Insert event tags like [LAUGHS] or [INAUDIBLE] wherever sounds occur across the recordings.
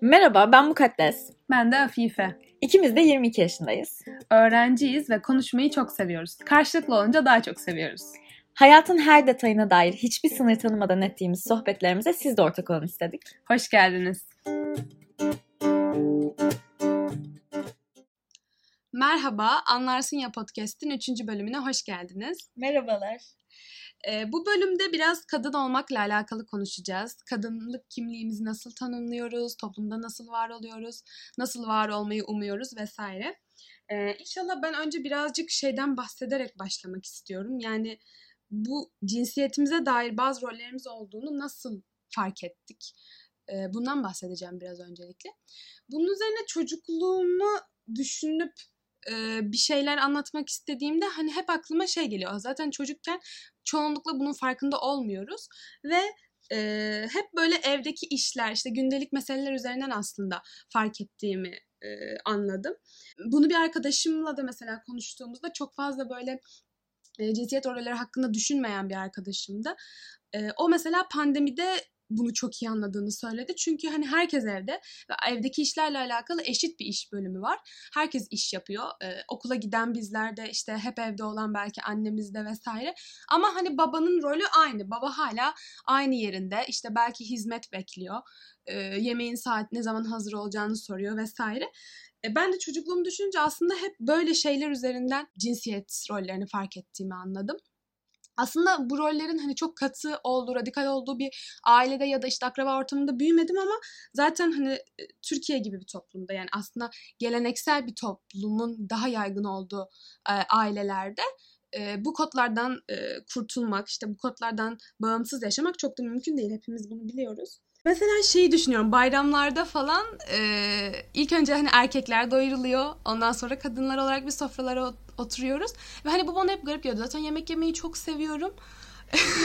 Merhaba, ben Mukaddes. Ben de Afife. İkimiz de 22 yaşındayız. Öğrenciyiz ve konuşmayı çok seviyoruz. Karşılıklı olunca daha çok seviyoruz. Hayatın her detayına dair hiçbir sınır tanımadan ettiğimiz sohbetlerimize siz de ortak olun istedik. Hoş geldiniz. Merhaba, Anlarsın Ya Podcast'in 3. bölümüne hoş geldiniz. Merhabalar. Ee, bu bölümde biraz kadın olmakla alakalı konuşacağız. Kadınlık kimliğimizi nasıl tanımlıyoruz, toplumda nasıl var oluyoruz, nasıl var olmayı umuyoruz vesaire. Ee, inşallah ben önce birazcık şeyden bahsederek başlamak istiyorum. Yani bu cinsiyetimize dair bazı rollerimiz olduğunu nasıl fark ettik? Ee, bundan bahsedeceğim biraz öncelikle. Bunun üzerine çocukluğumu düşünüp e, bir şeyler anlatmak istediğimde hani hep aklıma şey geliyor. Zaten çocukken çoğunlukla bunun farkında olmuyoruz ve e, hep böyle evdeki işler işte gündelik meseleler üzerinden aslında fark ettiğimi e, anladım. Bunu bir arkadaşımla da mesela konuştuğumuzda çok fazla böyle e, cinsiyet rolleri hakkında düşünmeyen bir arkadaşımdı. E, o mesela pandemide bunu çok iyi anladığını söyledi. Çünkü hani herkes evde ve evdeki işlerle alakalı eşit bir iş bölümü var. Herkes iş yapıyor. Ee, okula giden bizler de işte hep evde olan belki annemiz de vesaire. Ama hani babanın rolü aynı. Baba hala aynı yerinde. İşte belki hizmet bekliyor. Ee, yemeğin saat ne zaman hazır olacağını soruyor vesaire. E, ben de çocukluğumu düşününce aslında hep böyle şeyler üzerinden cinsiyet rollerini fark ettiğimi anladım aslında bu rollerin hani çok katı olduğu, radikal olduğu bir ailede ya da işte akraba ortamında büyümedim ama zaten hani Türkiye gibi bir toplumda yani aslında geleneksel bir toplumun daha yaygın olduğu e, ailelerde e, bu kodlardan e, kurtulmak, işte bu kodlardan bağımsız yaşamak çok da mümkün değil. Hepimiz bunu biliyoruz. Mesela şeyi düşünüyorum bayramlarda falan e, ilk önce hani erkekler doyuruluyor ondan sonra kadınlar olarak bir sofralara oturuyoruz ve hani bu bana hep garip geliyordu zaten yemek yemeyi çok seviyorum.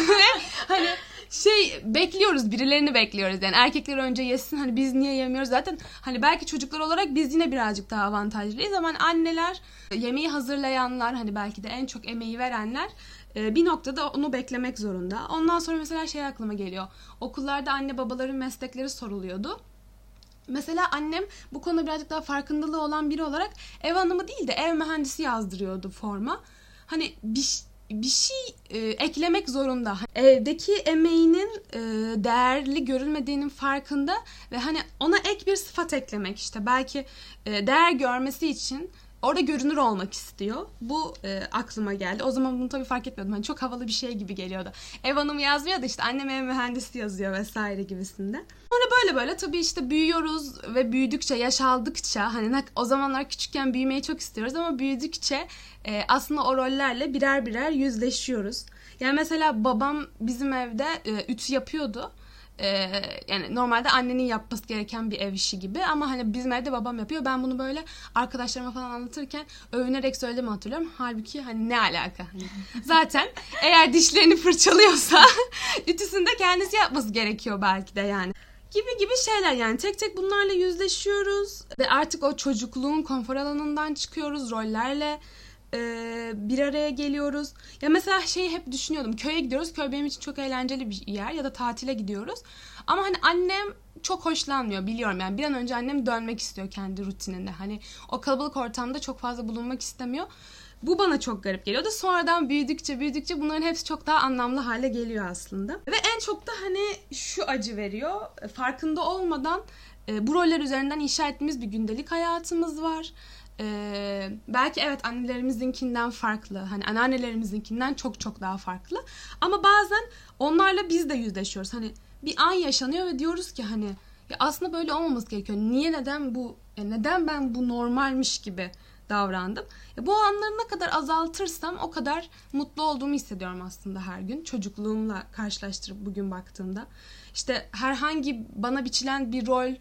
Ve [LAUGHS] hani şey bekliyoruz birilerini bekliyoruz. Yani erkekler önce yesin hani biz niye yemiyoruz? Zaten hani belki çocuklar olarak biz yine birazcık daha avantajlıyız ama anneler yemeği hazırlayanlar hani belki de en çok emeği verenler bir noktada onu beklemek zorunda. Ondan sonra mesela şey aklıma geliyor. Okullarda anne babaların meslekleri soruluyordu. Mesela annem bu konuda birazcık daha farkındalığı olan biri olarak ev hanımı değil de ev mühendisi yazdırıyordu forma. Hani bir bir şey e, eklemek zorunda. Evdeki emeğinin e, değerli görülmediğinin farkında ve hani ona ek bir sıfat eklemek işte belki e, değer görmesi için orada görünür olmak istiyor. Bu e, aklıma geldi. O zaman bunu tabii fark etmiyordum. Hani çok havalı bir şey gibi geliyordu. Ev hanımı yazmıyor da işte annem ev mühendisi yazıyor vesaire gibisinde. Sonra böyle böyle tabii işte büyüyoruz ve büyüdükçe, yaş aldıkça hani o zamanlar küçükken büyümeyi çok istiyoruz ama büyüdükçe e, aslında o rollerle birer birer yüzleşiyoruz. Yani mesela babam bizim evde e, ütü yapıyordu ee, yani normalde annenin yapması gereken bir ev işi gibi ama hani bizim evde babam yapıyor. Ben bunu böyle arkadaşlarıma falan anlatırken övünerek söylediğimi hatırlıyorum. Halbuki hani ne alaka? Hani zaten [LAUGHS] eğer dişlerini fırçalıyorsa [LAUGHS] ütüsünü de kendisi yapması gerekiyor belki de yani gibi gibi şeyler yani tek tek bunlarla yüzleşiyoruz ve artık o çocukluğun konfor alanından çıkıyoruz rollerle e, bir araya geliyoruz. Ya mesela şeyi hep düşünüyordum. Köye gidiyoruz. Köy benim için çok eğlenceli bir yer ya da tatile gidiyoruz. Ama hani annem çok hoşlanmıyor biliyorum yani bir an önce annem dönmek istiyor kendi rutininde. Hani o kalabalık ortamda çok fazla bulunmak istemiyor. Bu bana çok garip geliyordu. Sonradan büyüdükçe büyüdükçe bunların hepsi çok daha anlamlı hale geliyor aslında. Ve en çok da hani şu acı veriyor. Farkında olmadan e, bu roller üzerinden inşa ettiğimiz bir gündelik hayatımız var. Ee, belki evet annelerimizinkinden farklı. Hani anneannelerimizinkinden çok çok daha farklı. Ama bazen onlarla biz de yüzleşiyoruz. Hani bir an yaşanıyor ve diyoruz ki hani ya aslında böyle olmaması gerekiyor. Niye neden bu ya neden ben bu normalmiş gibi davrandım. Ya bu anları ne kadar azaltırsam o kadar mutlu olduğumu hissediyorum aslında her gün. Çocukluğumla karşılaştırıp bugün baktığımda. İşte herhangi bana biçilen bir rol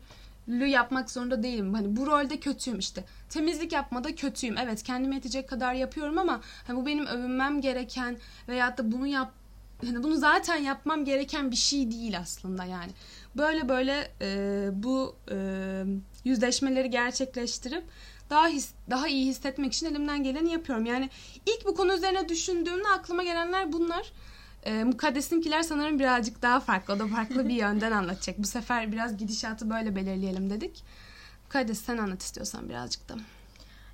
lü yapmak zorunda değilim. Hani bu rolde kötüyüm işte. Temizlik yapmada kötüyüm. Evet kendime yetecek kadar yapıyorum ama hani bu benim övünmem gereken veyahut da bunu yap hani bunu zaten yapmam gereken bir şey değil aslında yani. Böyle böyle e, bu e, yüzleşmeleri gerçekleştirip daha his, daha iyi hissetmek için elimden geleni yapıyorum. Yani ilk bu konu üzerine düşündüğümde aklıma gelenler bunlar. E, Mukaddes'inkiler sanırım birazcık daha farklı. O da farklı bir yönden anlatacak. Bu sefer biraz gidişatı böyle belirleyelim dedik. Mukaddes sen anlat istiyorsan birazcık da.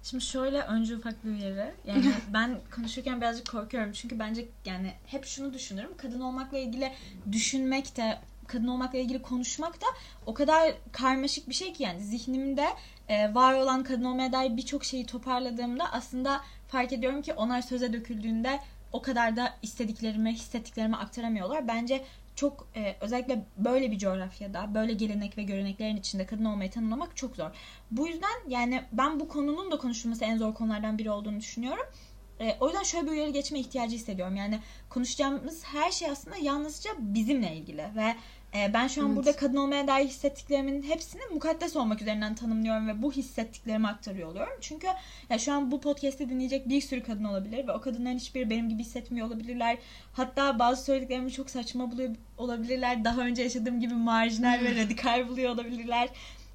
Şimdi şöyle önce ufak bir uyarı. Yani [LAUGHS] ben konuşurken birazcık korkuyorum. Çünkü bence yani hep şunu düşünürüm. Kadın olmakla ilgili düşünmek de kadın olmakla ilgili konuşmak da o kadar karmaşık bir şey ki yani zihnimde e, var olan kadın olmaya dair birçok şeyi toparladığımda aslında fark ediyorum ki onlar söze döküldüğünde o kadar da istediklerimi, hissettiklerimi aktaramıyorlar. Bence çok e, özellikle böyle bir coğrafyada, böyle gelenek ve göreneklerin içinde kadın olmayı tanımlamak çok zor. Bu yüzden yani ben bu konunun da konuşulması en zor konulardan biri olduğunu düşünüyorum. E, o yüzden şöyle bir uyarı geçme ihtiyacı hissediyorum. Yani konuşacağımız her şey aslında yalnızca bizimle ilgili ve e, ben şu an evet. burada kadın olmaya dair hissettiklerimin hepsini mukaddes olmak üzerinden tanımlıyorum ve bu hissettiklerimi aktarıyor oluyorum. Çünkü ya şu an bu podcast'i dinleyecek bir sürü kadın olabilir ve o kadınların hiçbiri benim gibi hissetmiyor olabilirler. Hatta bazı söylediklerimi çok saçma buluyor olabilirler. Daha önce yaşadığım gibi marjinal ve radikal buluyor olabilirler.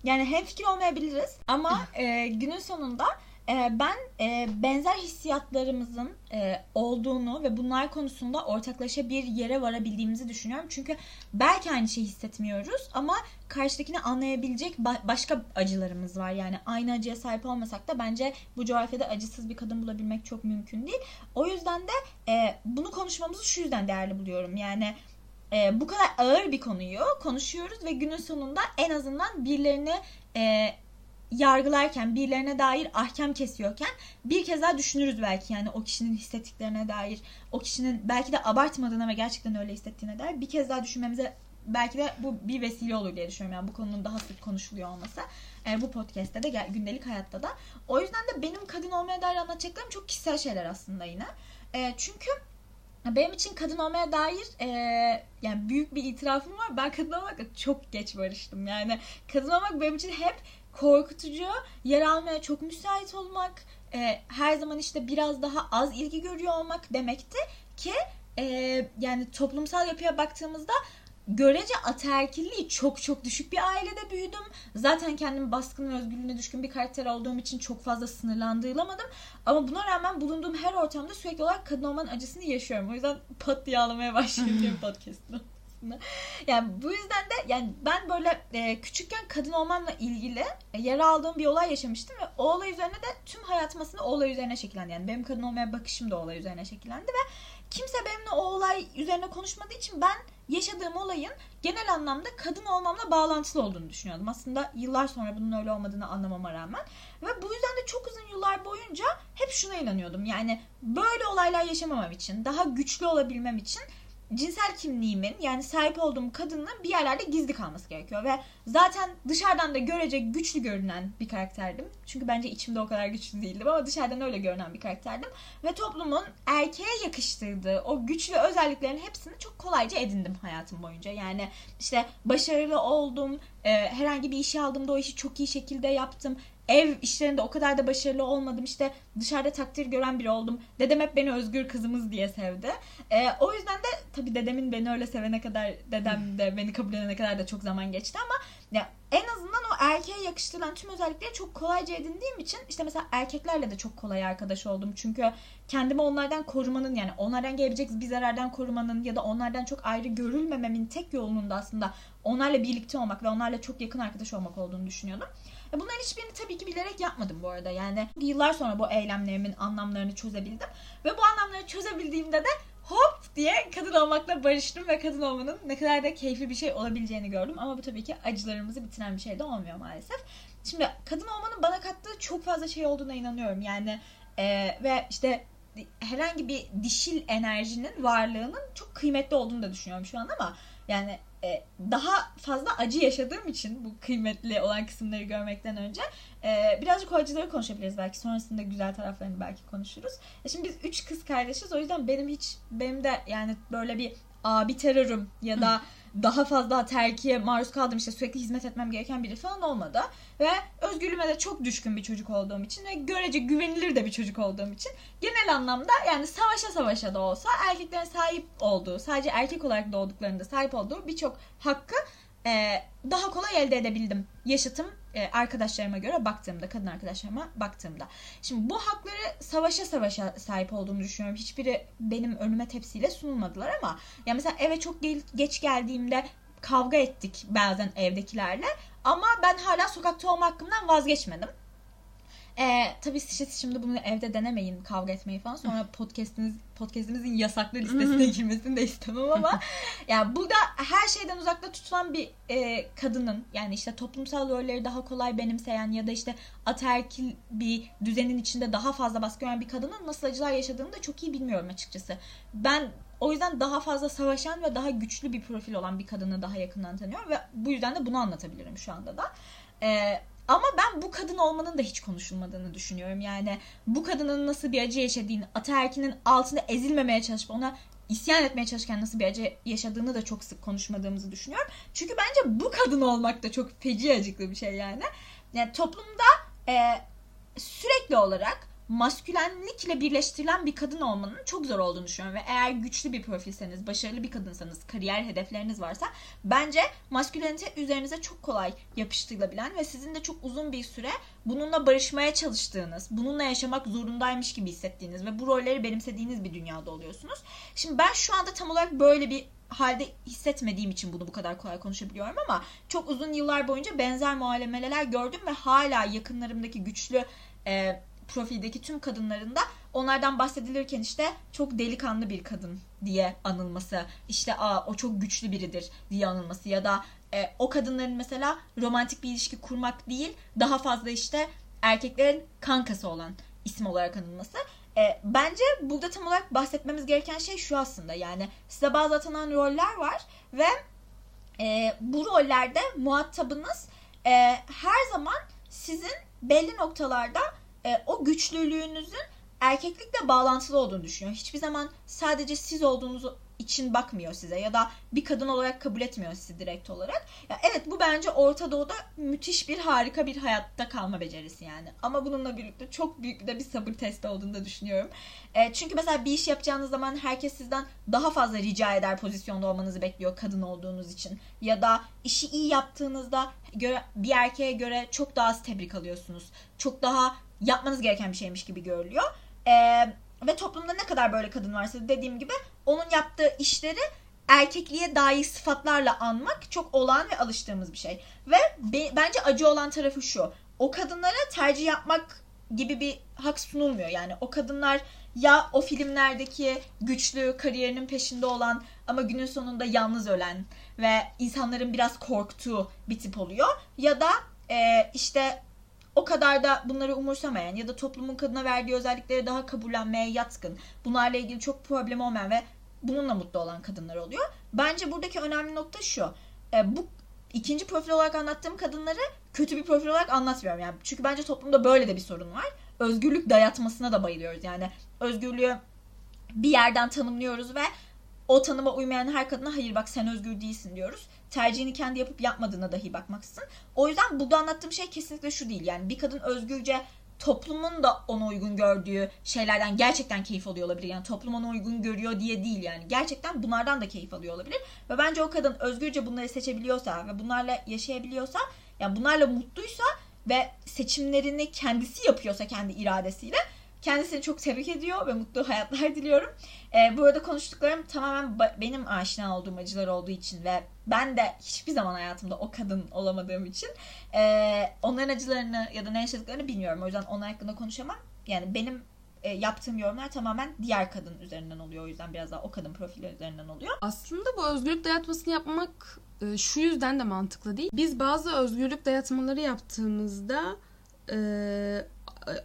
Yani hem fikir olmayabiliriz ama [LAUGHS] e, günün sonunda ben e, benzer hissiyatlarımızın e, olduğunu ve bunlar konusunda ortaklaşa bir yere varabildiğimizi düşünüyorum. Çünkü belki aynı şeyi hissetmiyoruz ama karşıdakini anlayabilecek ba- başka acılarımız var. Yani aynı acıya sahip olmasak da bence bu coğrafyada acısız bir kadın bulabilmek çok mümkün değil. O yüzden de e, bunu konuşmamızı şu yüzden değerli buluyorum. Yani bu kadar ağır bir konuyu konuşuyoruz ve günün sonunda en azından birilerini yargılarken, birilerine dair ahkam kesiyorken bir kez daha düşünürüz belki yani o kişinin hissettiklerine dair, o kişinin belki de abartmadığına ve gerçekten öyle hissettiğine dair bir kez daha düşünmemize belki de bu bir vesile olur diye düşünüyorum. Yani bu konunun daha sık konuşuluyor olması. E, bu podcast'te de gündelik hayatta da. O yüzden de benim kadın olmaya dair anlatacaklarım çok kişisel şeyler aslında yine. E, çünkü benim için kadın olmaya dair e, yani büyük bir itirafım var. Ben kadın olmakla çok geç barıştım. Yani kadın olmak benim için hep korkutucu, yer almaya çok müsait olmak, e, her zaman işte biraz daha az ilgi görüyor olmak demekti ki e, yani toplumsal yapıya baktığımızda görece ataerkilliği çok çok düşük bir ailede büyüdüm. Zaten kendimi baskın ve özgürlüğüne düşkün bir karakter olduğum için çok fazla sınırlandırılamadım. Ama buna rağmen bulunduğum her ortamda sürekli olarak kadın olmanın acısını yaşıyorum. O yüzden pat diye ağlamaya başlıyorum [LAUGHS] podcast'ta aslında. Yani bu yüzden de yani ben böyle e, küçükken kadın olmamla ilgili e, yer aldığım bir olay yaşamıştım ve o olay üzerine de tüm hayatım aslında o olay üzerine şekillendi. Yani benim kadın olmaya bakışım da o olay üzerine şekillendi ve kimse benimle o olay üzerine konuşmadığı için ben yaşadığım olayın genel anlamda kadın olmamla bağlantılı olduğunu düşünüyordum. Aslında yıllar sonra bunun öyle olmadığını anlamama rağmen. Ve bu yüzden de çok uzun yıllar boyunca hep şuna inanıyordum. Yani böyle olaylar yaşamamam için, daha güçlü olabilmem için cinsel kimliğimin yani sahip olduğum kadının bir yerlerde gizli kalması gerekiyor ve zaten dışarıdan da görece güçlü görünen bir karakterdim. Çünkü bence içimde o kadar güçlü değildim ama dışarıdan öyle görünen bir karakterdim ve toplumun erkeğe yakıştırdığı o güçlü özelliklerin hepsini çok kolayca edindim hayatım boyunca. Yani işte başarılı oldum, e, herhangi bir işe aldığımda o işi çok iyi şekilde yaptım ev işlerinde o kadar da başarılı olmadım. İşte dışarıda takdir gören biri oldum. Dedem hep beni özgür kızımız diye sevdi. E, o yüzden de tabii dedemin beni öyle sevene kadar, dedem de beni kabul edene kadar da çok zaman geçti ama ya en azından o erkeğe yakıştırılan tüm özellikleri çok kolayca edindiğim için işte mesela erkeklerle de çok kolay arkadaş oldum. Çünkü kendimi onlardan korumanın yani onlardan gelebilecek bir zarardan korumanın ya da onlardan çok ayrı görülmememin tek yolunun da aslında onlarla birlikte olmak ve onlarla çok yakın arkadaş olmak olduğunu düşünüyordum. Bunların hiçbirini tabii ki bilerek yapmadım bu arada. Yani yıllar sonra bu eylemlerimin anlamlarını çözebildim. Ve bu anlamları çözebildiğimde de hop diye kadın olmakla barıştım ve kadın olmanın ne kadar da keyifli bir şey olabileceğini gördüm. Ama bu tabii ki acılarımızı bitiren bir şey de olmuyor maalesef. Şimdi kadın olmanın bana kattığı çok fazla şey olduğuna inanıyorum. Yani e, ve işte herhangi bir dişil enerjinin varlığının çok kıymetli olduğunu da düşünüyorum şu an ama yani e, daha fazla acı yaşadığım için bu kıymetli olan kısımları görmekten önce e, birazcık o acıları konuşabiliriz belki. Sonrasında güzel taraflarını belki konuşuruz. E şimdi biz üç kız kardeşiz. O yüzden benim hiç benim de yani böyle bir abi terörüm ya da daha fazla terkiye maruz kaldım işte sürekli hizmet etmem gereken biri falan olmadı. Ve özgürlüğüme de çok düşkün bir çocuk olduğum için ve görece güvenilir de bir çocuk olduğum için genel anlamda yani savaşa savaşa da olsa erkeklerin sahip olduğu sadece erkek olarak doğduklarında sahip olduğu birçok hakkı e, daha kolay elde edebildim yaşıtım e, arkadaşlarıma göre baktığımda, kadın arkadaşlarıma baktığımda. Şimdi bu hakları savaşa savaşa sahip olduğumu düşünüyorum. Hiçbiri benim önüme tepsiyle sunulmadılar ama ya mesela eve çok ge- geç geldiğimde kavga ettik bazen evdekilerle ama ben hala sokakta olma hakkımdan vazgeçmedim. Ee, tabii siz şimdi bunu evde denemeyin kavga etmeyi falan. Sonra podcast'iniz podcast'imizin yasaklı listesine girmesini de istemem ama [LAUGHS] yani burada her şeyden uzakta tutulan bir e, kadının yani işte toplumsal rolleri daha kolay benimseyen ya da işte ataerkil bir düzenin içinde daha fazla baskı gören bir kadının nasıl acılar yaşadığını da çok iyi bilmiyorum açıkçası. Ben o yüzden daha fazla savaşan ve daha güçlü bir profil olan bir kadını daha yakından tanıyorum ve bu yüzden de bunu anlatabilirim şu anda da. Ee, ama ben bu kadın olmanın da hiç konuşulmadığını düşünüyorum. Yani bu kadının nasıl bir acı yaşadığını, ataerkinin altında ezilmemeye çalışıp ona isyan etmeye çalışırken nasıl bir acı yaşadığını da çok sık konuşmadığımızı düşünüyorum. Çünkü bence bu kadın olmak da çok feci acıklı bir şey yani. Yani toplumda e, sürekli olarak maskülenlikle birleştirilen bir kadın olmanın çok zor olduğunu düşünüyorum. Ve eğer güçlü bir profilseniz, başarılı bir kadınsanız, kariyer hedefleriniz varsa bence maskülenite üzerinize çok kolay yapıştırılabilen ve sizin de çok uzun bir süre bununla barışmaya çalıştığınız, bununla yaşamak zorundaymış gibi hissettiğiniz ve bu rolleri benimsediğiniz bir dünyada oluyorsunuz. Şimdi ben şu anda tam olarak böyle bir halde hissetmediğim için bunu bu kadar kolay konuşabiliyorum ama çok uzun yıllar boyunca benzer muameleler gördüm ve hala yakınlarımdaki güçlü e, profildeki tüm kadınların da onlardan bahsedilirken işte çok delikanlı bir kadın diye anılması, işte aa o çok güçlü biridir diye anılması ya da e, o kadınların mesela romantik bir ilişki kurmak değil, daha fazla işte erkeklerin kankası olan isim olarak anılması. E, bence burada tam olarak bahsetmemiz gereken şey şu aslında yani size bazı atanan roller var ve e, bu rollerde muhatabınız e, her zaman sizin belli noktalarda e, o güçlülüğünüzün erkeklikle bağlantılı olduğunu düşünüyor. Hiçbir zaman sadece siz olduğunuz için bakmıyor size ya da bir kadın olarak kabul etmiyor sizi direkt olarak. Ya evet bu bence Orta Doğu'da müthiş bir harika bir hayatta kalma becerisi yani. Ama bununla birlikte çok büyük de bir sabır testi olduğunu da düşünüyorum. E, çünkü mesela bir iş yapacağınız zaman herkes sizden daha fazla rica eder pozisyonda olmanızı bekliyor kadın olduğunuz için. Ya da işi iyi yaptığınızda göre, bir erkeğe göre çok daha az tebrik alıyorsunuz. Çok daha yapmanız gereken bir şeymiş gibi görülüyor. Ee, ve toplumda ne kadar böyle kadın varsa dediğim gibi onun yaptığı işleri erkekliğe dair sıfatlarla anmak çok olağan ve alıştığımız bir şey. Ve be, bence acı olan tarafı şu. O kadınlara tercih yapmak gibi bir hak sunulmuyor. Yani o kadınlar ya o filmlerdeki güçlü kariyerinin peşinde olan ama günün sonunda yalnız ölen ve insanların biraz korktuğu bir tip oluyor. Ya da e, işte o kadar da bunları umursamayan ya da toplumun kadına verdiği özellikleri daha kabullenmeye yatkın, bunlarla ilgili çok problem olmayan ve bununla mutlu olan kadınlar oluyor. Bence buradaki önemli nokta şu. E, bu ikinci profil olarak anlattığım kadınları kötü bir profil olarak anlatmıyorum. Yani çünkü bence toplumda böyle de bir sorun var. Özgürlük dayatmasına da bayılıyoruz. Yani özgürlüğü bir yerden tanımlıyoruz ve o tanıma uymayan her kadına hayır bak sen özgür değilsin diyoruz. Tercihini kendi yapıp yapmadığına dahi bakmaksın. O yüzden burada anlattığım şey kesinlikle şu değil. Yani bir kadın özgürce toplumun da ona uygun gördüğü şeylerden gerçekten keyif alıyor olabilir. Yani toplum ona uygun görüyor diye değil yani. Gerçekten bunlardan da keyif alıyor olabilir. Ve bence o kadın özgürce bunları seçebiliyorsa ve bunlarla yaşayabiliyorsa yani bunlarla mutluysa ve seçimlerini kendisi yapıyorsa kendi iradesiyle Kendisini çok tebrik ediyor ve mutlu hayatlar diliyorum. Ee, bu arada konuştuklarım tamamen benim aşina olduğum acılar olduğu için ve ben de hiçbir zaman hayatımda o kadın olamadığım için e, onların acılarını ya da ne yaşadıklarını bilmiyorum. O yüzden onlar hakkında konuşamam. Yani benim e, yaptığım yorumlar tamamen diğer kadın üzerinden oluyor. O yüzden biraz daha o kadın profili üzerinden oluyor. Aslında bu özgürlük dayatmasını yapmak e, şu yüzden de mantıklı değil. Biz bazı özgürlük dayatmaları yaptığımızda e,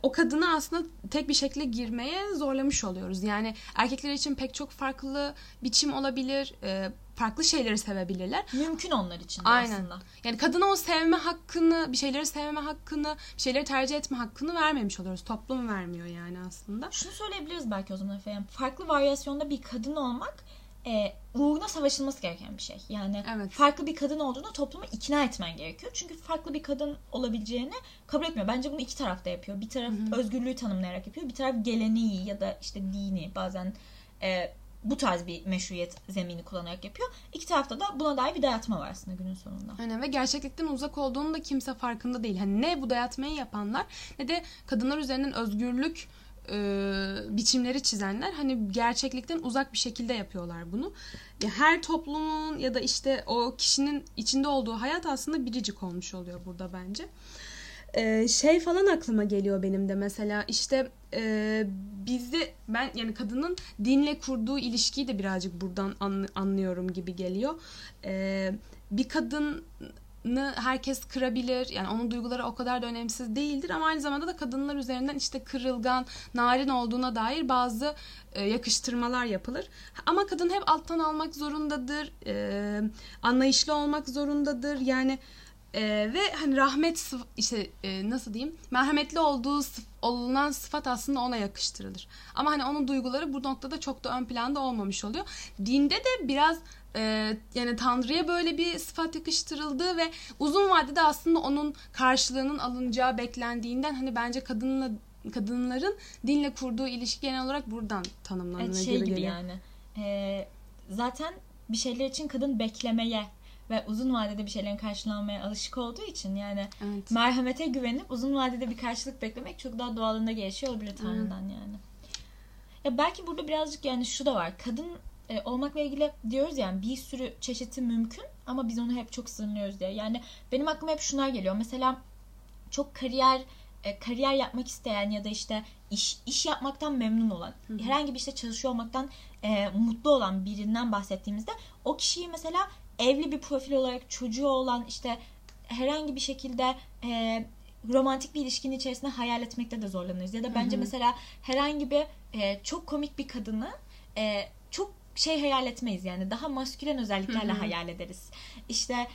o kadını aslında tek bir şekilde girmeye zorlamış oluyoruz. Yani erkekler için pek çok farklı biçim olabilir. E, farklı şeyleri sevebilirler. Mümkün onlar için Aynen. aslında. Yani kadına o sevme hakkını, bir şeyleri sevme hakkını, bir şeyleri tercih etme hakkını vermemiş oluyoruz. Toplum vermiyor yani aslında. Şunu söyleyebiliriz belki o zaman efendim. Farklı varyasyonda bir kadın olmak e, uğruna savaşılması gereken bir şey. Yani evet. farklı bir kadın olduğunu toplumu ikna etmen gerekiyor. Çünkü farklı bir kadın olabileceğini kabul etmiyor. Bence bunu iki tarafta yapıyor. Bir taraf Hı-hı. özgürlüğü tanımlayarak yapıyor. Bir taraf geleneği ya da işte dini bazen e, bu tarz bir meşruiyet zemini kullanarak yapıyor. İki tarafta da buna dair bir dayatma var aslında günün sonunda. Aynen ve gerçeklikten uzak olduğunu da kimse farkında değil. Hani ne bu dayatmayı yapanlar ne de kadınlar üzerinden özgürlük e, biçimleri çizenler hani gerçeklikten uzak bir şekilde yapıyorlar bunu. Ya her toplumun ya da işte o kişinin içinde olduğu hayat aslında biricik olmuş oluyor burada bence. Ee, şey falan aklıma geliyor benim de mesela işte e, bizde ben yani kadının dinle kurduğu ilişkiyi de birazcık buradan an, anlıyorum gibi geliyor. Ee, bir kadın herkes kırabilir. Yani onun duyguları o kadar da önemsiz değildir ama aynı zamanda da kadınlar üzerinden işte kırılgan, narin olduğuna dair bazı e, yakıştırmalar yapılır. Ama kadın hep alttan almak zorundadır. E, anlayışlı olmak zorundadır. Yani e, ve hani rahmet işte e, nasıl diyeyim merhametli olduğu sıf, olunan sıfat aslında ona yakıştırılır. Ama hani onun duyguları bu noktada çok da ön planda olmamış oluyor. Dinde de biraz e, yani Tanrı'ya böyle bir sıfat yakıştırıldığı ve uzun vadede aslında onun karşılığının alınacağı beklendiğinden hani bence kadınla kadınların dinle kurduğu ilişki genel olarak buradan tanımlanıyor evet, şey gibi, gibi yani. E, zaten bir şeyler için kadın beklemeye ve uzun vadede bir şeylerin karşılanmaya alışık olduğu için yani evet. merhamete güvenip uzun vadede bir karşılık beklemek çok daha doğalında gelişiyor olabilir Tanrı'dan evet. yani. Ya belki burada birazcık yani şu da var. Kadın e, olmakla ilgili diyoruz yani bir sürü çeşidi mümkün ama biz onu hep çok sınırlıyoruz diye. Yani benim aklıma hep şunlar geliyor. Mesela çok kariyer e, kariyer yapmak isteyen ya da işte iş iş yapmaktan memnun olan, Hı-hı. herhangi bir işte çalışıyor olmaktan e, mutlu olan birinden bahsettiğimizde o kişiyi mesela evli bir profil olarak çocuğu olan işte herhangi bir şekilde e, romantik bir ilişkinin içerisinde hayal etmekte de zorlanırız. Ya da bence Hı-hı. mesela herhangi bir e, çok komik bir kadını e, çok şey hayal etmeyiz yani daha maskülen özelliklerle Hı-hı. hayal ederiz. İşte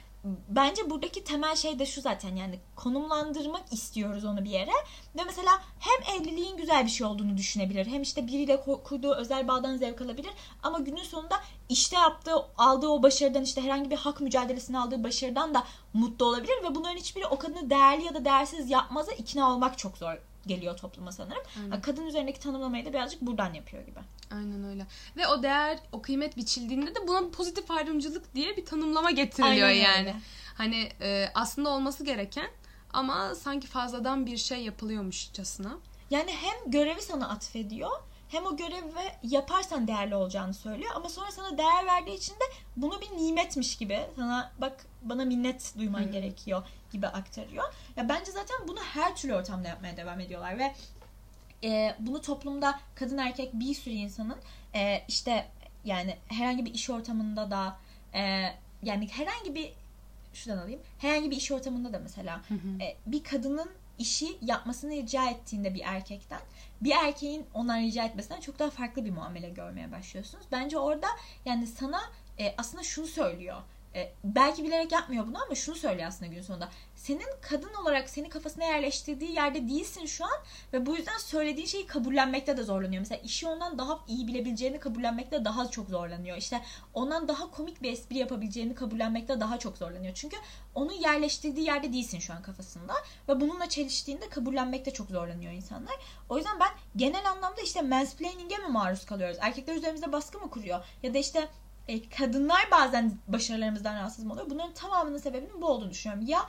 bence buradaki temel şey de şu zaten yani konumlandırmak istiyoruz onu bir yere. Ve mesela hem evliliğin güzel bir şey olduğunu düşünebilir hem işte biriyle kurduğu özel bağdan zevk alabilir. Ama günün sonunda işte yaptığı aldığı o başarıdan işte herhangi bir hak mücadelesini aldığı başarıdan da mutlu olabilir. Ve bunların hiçbiri o kadını değerli ya da değersiz yapmaza ikna olmak çok zor geliyor topluma sanırım. Aynen. Kadın üzerindeki tanımlamayı da birazcık buradan yapıyor gibi. Aynen öyle. Ve o değer, o kıymet biçildiğinde de buna pozitif ayrımcılık diye bir tanımlama getiriliyor Aynen yani. Öyle. Hani e, aslında olması gereken ama sanki fazladan bir şey yapılıyormuşçasına. Yani hem görevi sana atfediyor hem o görevi yaparsan değerli olacağını söylüyor ama sonra sana değer verdiği için de bunu bir nimetmiş gibi sana bak bana minnet duyman hmm. gerekiyor gibi aktarıyor. Ya bence zaten bunu her türlü ortamda yapmaya devam ediyorlar ve e, bunu toplumda kadın erkek bir sürü insanın e, işte yani herhangi bir iş ortamında da e, yani herhangi bir şuradan alayım herhangi bir iş ortamında da mesela E, bir kadının işi yapmasını rica ettiğinde bir erkekten bir erkeğin ondan rica etmesinden çok daha farklı bir muamele görmeye başlıyorsunuz. Bence orada yani sana e, aslında şunu söylüyor. E, belki bilerek yapmıyor bunu ama şunu söylüyor aslında gün sonunda senin kadın olarak seni kafasına yerleştirdiği yerde değilsin şu an ve bu yüzden söylediğin şeyi kabullenmekte de zorlanıyor. Mesela işi ondan daha iyi bilebileceğini kabullenmekte daha çok zorlanıyor. İşte ondan daha komik bir espri yapabileceğini kabullenmekte daha çok zorlanıyor. Çünkü onu yerleştirdiği yerde değilsin şu an kafasında ve bununla çeliştiğinde kabullenmekte çok zorlanıyor insanlar. O yüzden ben genel anlamda işte mansplaining'e mi maruz kalıyoruz? Erkekler üzerimizde baskı mı kuruyor? Ya da işte e, kadınlar bazen başarılarımızdan rahatsız oluyor? Bunların tamamının sebebinin bu olduğunu düşünüyorum. Ya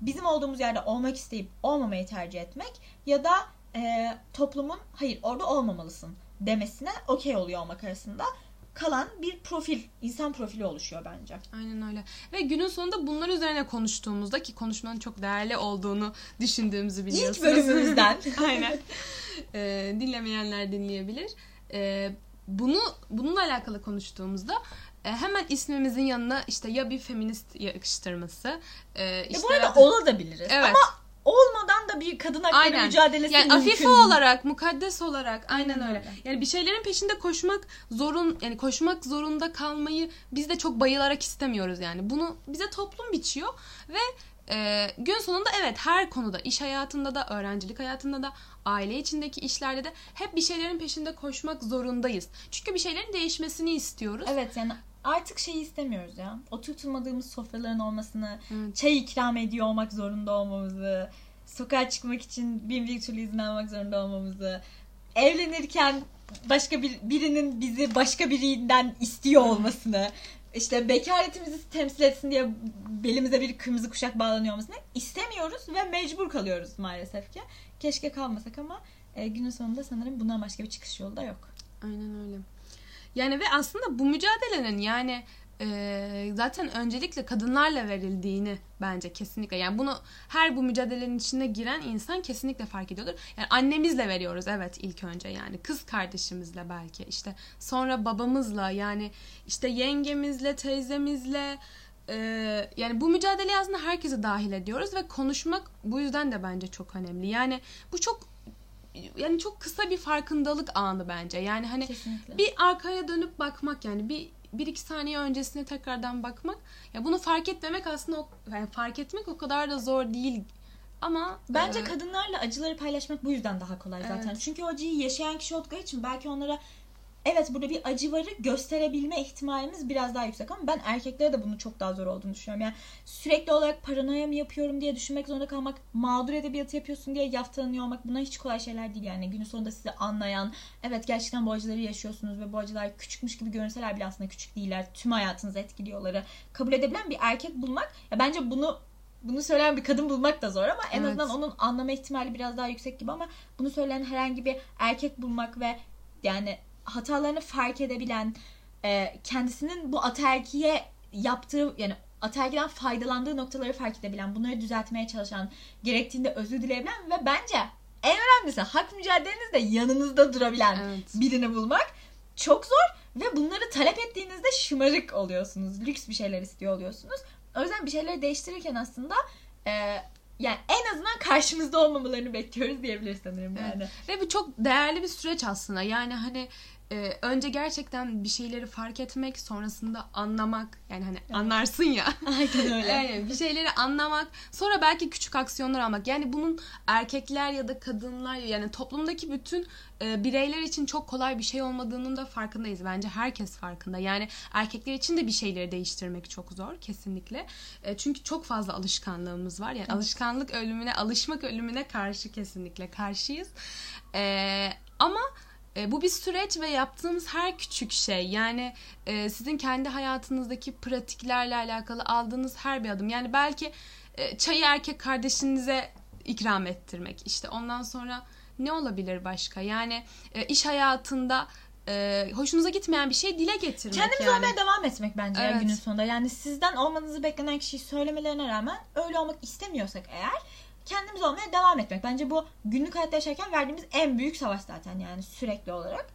bizim olduğumuz yerde olmak isteyip olmamayı tercih etmek ya da e, toplumun hayır orada olmamalısın demesine okey oluyor olmak arasında kalan bir profil, insan profili oluşuyor bence. Aynen öyle. Ve günün sonunda bunlar üzerine konuştuğumuzda ki konuşmanın çok değerli olduğunu düşündüğümüzü biliyorsunuz. İlk bölümümüzden. [LAUGHS] Aynen. Ee, dinlemeyenler dinleyebilir. Ee, bunu bununla alakalı konuştuğumuzda e, hemen ismimizin yanına işte ya bir feminist yakıştırması. E, işte ya bu arada [LAUGHS] olabiliriz. Evet. Ama olmadan da bir kadın hakları aynen. mücadelesi yani mümkün. afife olarak, mukaddes olarak aynen öyle. öyle. Yani bir şeylerin peşinde koşmak zorun yani koşmak zorunda kalmayı biz de çok bayılarak istemiyoruz yani. Bunu bize toplum biçiyor ve e, gün sonunda evet her konuda iş hayatında da öğrencilik hayatında da aile içindeki işlerde de hep bir şeylerin peşinde koşmak zorundayız. Çünkü bir şeylerin değişmesini istiyoruz. Evet yani artık şeyi istemiyoruz ya. Oturtulmadığımız sofraların olmasını, evet. çay ikram ediyor olmak zorunda olmamızı, sokağa çıkmak için bin bir türlü izin almak zorunda olmamızı, evlenirken başka bir birinin bizi başka birinden istiyor olmasını işte bekaretimizi temsil etsin diye belimize bir kırmızı kuşak bağlanıyor olmasını istemiyoruz ve mecbur kalıyoruz maalesef ki. Keşke kalmasak ama e, günün sonunda sanırım bundan başka bir çıkış yolu da yok. Aynen öyle. Yani ve aslında bu mücadelenin yani e, zaten öncelikle kadınlarla verildiğini bence kesinlikle. Yani bunu her bu mücadelenin içine giren insan kesinlikle fark ediyordur. Yani annemizle veriyoruz evet ilk önce yani kız kardeşimizle belki işte sonra babamızla yani işte yengemizle teyzemizle e, yani bu mücadeleye aslında herkese dahil ediyoruz ve konuşmak bu yüzden de bence çok önemli. Yani bu çok yani çok kısa bir farkındalık anı bence. Yani hani Kesinlikle. bir arkaya dönüp bakmak yani bir bir iki saniye öncesine tekrardan bakmak. Ya bunu fark etmemek aslında o, yani fark etmek o kadar da zor değil. Ama Bence e, kadınlarla acıları paylaşmak bu yüzden daha kolay zaten. Evet. Çünkü o acıyı yaşayan kişi oldukları için belki onlara evet burada bir acı varı gösterebilme ihtimalimiz biraz daha yüksek ama ben erkeklere de bunun çok daha zor olduğunu düşünüyorum. Yani sürekli olarak paranoya mı yapıyorum diye düşünmek zorunda kalmak, mağdur edebiyatı yapıyorsun diye yaftalanıyor olmak bunlar hiç kolay şeyler değil yani. Günün sonunda sizi anlayan, evet gerçekten bu acıları yaşıyorsunuz ve bu acılar küçükmüş gibi görünseler bile aslında küçük değiller. Tüm hayatınızı etkiliyorları. Kabul edebilen bir erkek bulmak, ya bence bunu bunu söyleyen bir kadın bulmak da zor ama en Evet. azından onun anlama ihtimali biraz daha yüksek gibi ama bunu söyleyen herhangi bir erkek bulmak ve yani hatalarını fark edebilen e, kendisinin bu ataerkiye yaptığı yani ataerkiden faydalandığı noktaları fark edebilen bunları düzeltmeye çalışan gerektiğinde özür dileyebilen ve bence en önemlisi hak mücadelenizde yanınızda durabilen Evet. birini bulmak çok zor ve bunları talep ettiğinizde şımarık oluyorsunuz. Lüks bir şeyler istiyor oluyorsunuz. O yüzden bir şeyleri değiştirirken aslında e, yani en azından karşımızda olmamalarını bekliyoruz diyebiliriz sanırım Evet. yani. Ve bu çok değerli bir süreç aslında. Yani hani e, önce gerçekten bir şeyleri fark etmek, sonrasında anlamak. Yani hani anlarsın ya. [LAUGHS] Aynen öyle. Yani bir şeyleri anlamak, sonra belki küçük aksiyonlar almak. Yani bunun erkekler ya da kadınlar yani toplumdaki bütün e, bireyler için çok kolay bir şey olmadığının da farkındayız. Bence herkes farkında. Yani erkekler için de bir şeyleri değiştirmek çok zor kesinlikle. E, çünkü çok fazla alışkanlığımız var. Yani alışkanlık ölümüne, alışmak ölümüne karşı kesinlikle karşıyız. E, ama e, bu bir süreç ve yaptığımız her küçük şey yani e, sizin kendi hayatınızdaki pratiklerle alakalı aldığınız her bir adım. Yani belki e, çayı erkek kardeşinize ikram ettirmek işte ondan sonra ne olabilir başka? Yani e, iş hayatında e, hoşunuza gitmeyen bir şey dile getirmek Kendimiz yani. olmaya devam etmek bence Evet. günün sonunda. Yani sizden olmanızı beklenen kişiyi söylemelerine rağmen öyle olmak istemiyorsak eğer kendimiz olmaya devam etmek. Bence bu günlük hayatta yaşarken verdiğimiz en büyük savaş zaten yani sürekli olarak.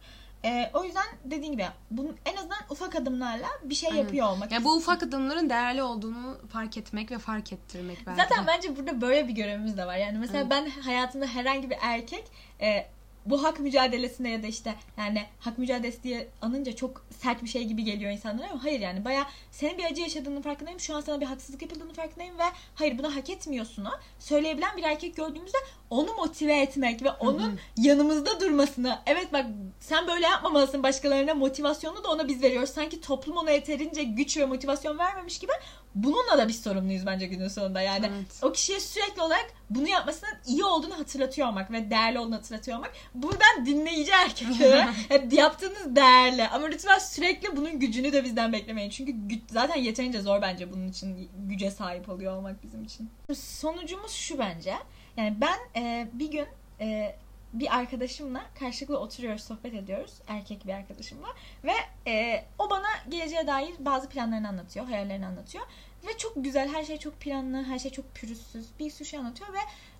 Ee, o yüzden dediğim gibi bunun en azından ufak adımlarla bir şey Aynen. yapıyor olmak. Yani bu ufak adımların değerli olduğunu fark etmek ve fark ettirmek belki Zaten bence burada böyle bir görevimiz de var. Yani mesela Evet. ben hayatımda herhangi bir erkek e, bu hak mücadelesinde ya da işte yani hak mücadelesi diye anınca çok sert bir şey gibi geliyor insanlara ama hayır yani baya senin bir acı yaşadığının farkındayım. Şu an sana bir haksızlık yapıldığını farkındayım ve hayır bunu hak etmiyorsun'u söyleyebilen bir erkek gördüğümüzde onu motive etmek ve onun yanımızda durmasını evet bak sen böyle yapmamalısın başkalarına motivasyonu da ona biz veriyoruz. Sanki toplum ona yeterince güç ve motivasyon vermemiş gibi bununla da biz sorumluyuz bence günün sonunda. Yani Evet. o kişiye sürekli olarak bunu yapmasının iyi olduğunu hatırlatıyor olmak ve değerli olduğunu hatırlatıyor olmak. Buradan dinleyici erkeklere [LAUGHS] hep yaptığınız değerli ama lütfen sürekli bunun gücünü de bizden beklemeyin. Çünkü zaten yeterince zor bence bunun için güce sahip oluyor olmak bizim için. Sonucumuz şu bence. Yani ben e, bir gün e, bir arkadaşımla karşılıklı oturuyoruz, sohbet ediyoruz. Erkek bir arkadaşımla. Ve e, o bana geleceğe dair bazı planlarını anlatıyor, hayallerini anlatıyor. Ve çok güzel, her şey çok planlı, her şey çok pürüzsüz. Bir sürü şey anlatıyor ve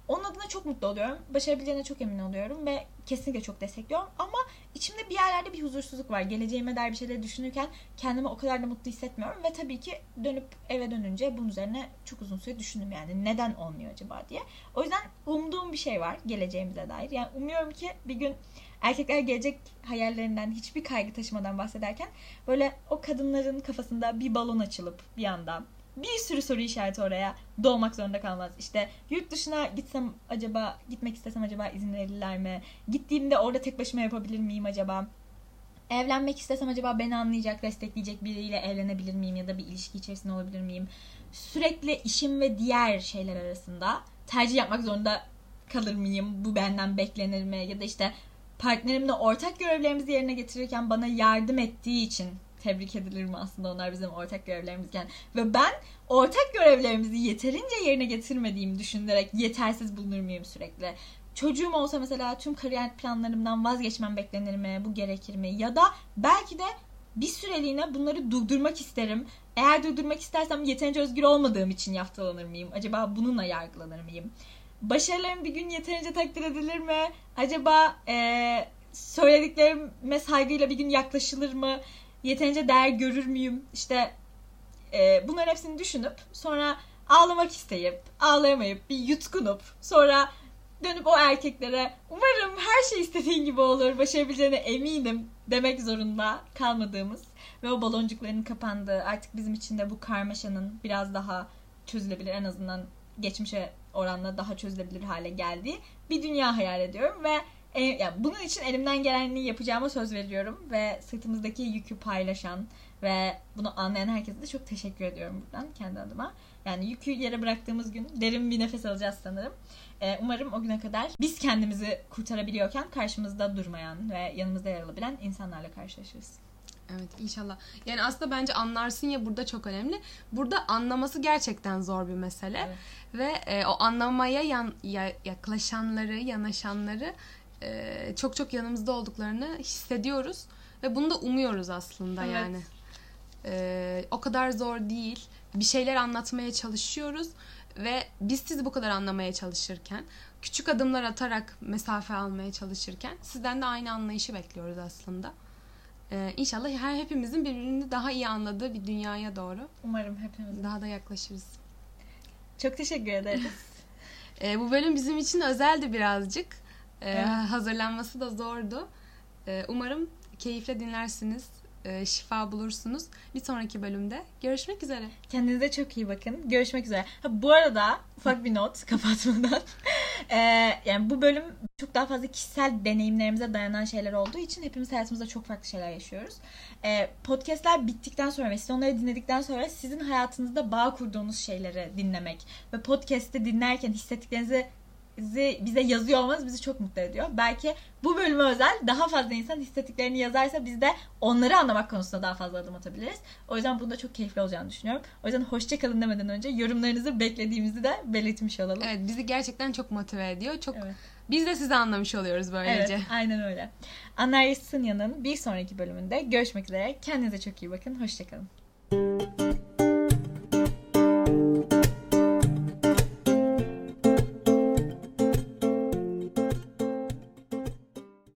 onun adına çok mutlu oluyorum. Başarabileceğine çok emin oluyorum ve kesinlikle çok destekliyorum. Ama içimde bir yerlerde bir huzursuzluk var. Geleceğime dair bir şeyleri düşünürken kendimi o kadar da mutlu hissetmiyorum. Ve tabii ki dönüp eve dönünce bunun üzerine çok uzun süre düşündüm yani. Neden olmuyor acaba diye. O yüzden umduğum bir şey var geleceğimize dair. Yani umuyorum ki bir gün erkekler gelecek hayallerinden hiçbir kaygı taşımadan bahsederken böyle o kadınların kafasında bir balon açılıp bir anda bir sürü soru işareti oraya doğmak zorunda kalmaz. İşte yurt dışına gitsem acaba gitmek istesem acaba izin verirler mi? Gittiğimde orada tek başıma yapabilir miyim acaba? Evlenmek istesem acaba beni anlayacak, destekleyecek biriyle evlenebilir miyim ya da bir ilişki içerisinde olabilir miyim? Sürekli işim ve diğer şeyler arasında tercih yapmak zorunda kalır mıyım? Bu benden beklenir mi? Ya da işte partnerimle ortak görevlerimizi yerine getirirken bana yardım ettiği için tebrik edilir mi aslında onlar bizim ortak görevlerimizken ve ben ortak görevlerimizi yeterince yerine getirmediğimi düşünerek yetersiz bulunur muyum sürekli? Çocuğum olsa mesela tüm kariyer planlarımdan vazgeçmem beklenir mi? Bu gerekir mi? Ya da belki de bir süreliğine bunları durdurmak isterim. Eğer durdurmak istersem yeterince özgür olmadığım için yaftalanır mıyım? Acaba bununla yargılanır mıyım? Başarılarım bir gün yeterince takdir edilir mi? Acaba e, söylediklerime saygıyla bir gün yaklaşılır mı? Yeterince değer görür müyüm? İşte e, bunların hepsini düşünüp sonra ağlamak isteyip ağlayamayıp bir yutkunup sonra dönüp o erkeklere umarım her şey istediğin gibi olur başarabileceğine eminim demek zorunda kalmadığımız ve o baloncukların kapandığı artık bizim için de bu karmaşanın biraz daha çözülebilir en azından geçmişe oranla daha çözülebilir hale geldiği bir dünya hayal ediyorum ve e, yani bunun için elimden geleni yapacağıma söz veriyorum ve sırtımızdaki yükü paylaşan ve bunu anlayan herkese de çok teşekkür ediyorum buradan kendi adıma. Yani yükü yere bıraktığımız gün derin bir nefes alacağız sanırım. Ee, umarım o güne kadar biz kendimizi kurtarabiliyorken karşımızda durmayan ve yanımızda yer alabilen insanlarla karşılaşırız. Evet inşallah. Yani aslında bence anlarsın ya burada çok önemli. Burada anlaması gerçekten zor bir mesele. Evet. Ve e, o anlamaya yan, ya, yaklaşanları, yanaşanları e, çok çok yanımızda olduklarını hissediyoruz. Ve bunu da umuyoruz aslında Evet. yani. E, o kadar zor değil. Bir şeyler anlatmaya çalışıyoruz. Ve biz sizi bu kadar anlamaya çalışırken, küçük adımlar atarak mesafe almaya çalışırken sizden de aynı anlayışı bekliyoruz aslında. Ee, inşallah her hepimizin birbirini daha iyi anladığı bir dünyaya doğru Umarım hepimiz. daha da yaklaşırız. Çok teşekkür ederiz. Ee, [LAUGHS] bu bölüm bizim için özeldi birazcık. Ee, Evet. Hazırlanması da zordu. Ee, umarım keyifle dinlersiniz, e, şifa bulursunuz. Bir sonraki bölümde görüşmek üzere. Kendinize çok iyi bakın. Görüşmek üzere. Ha, bu arada ufak bir not [LAUGHS] kapatmadan. [LAUGHS] Ee, yani bu bölüm çok daha fazla kişisel deneyimlerimize dayanan şeyler olduğu için hepimiz hayatımızda çok farklı şeyler yaşıyoruz. Ee, podcastler bittikten sonra ve siz onları dinledikten sonra sizin hayatınızda bağ kurduğunuz şeyleri dinlemek ve podcast'i dinlerken hissettiklerinizi bizi- bize yazıyor olmanız bizi çok mutlu ediyor. Belki bu bölüme özel daha fazla insan hissettiklerini yazarsa biz de onları anlamak konusunda daha fazla adım atabiliriz. O yüzden bunda çok keyifli olacağını düşünüyorum. O yüzden hoşça kalın demeden önce yorumlarınızı beklediğimizi de belirtmiş olalım. Evet bizi gerçekten çok motive ediyor. Çok Evet. Biz de sizi anlamış oluyoruz böylece. Evet, aynen öyle. Anlar Sınyan'ın bir sonraki bölümünde görüşmek üzere. Kendinize çok iyi bakın. Hoşçakalın.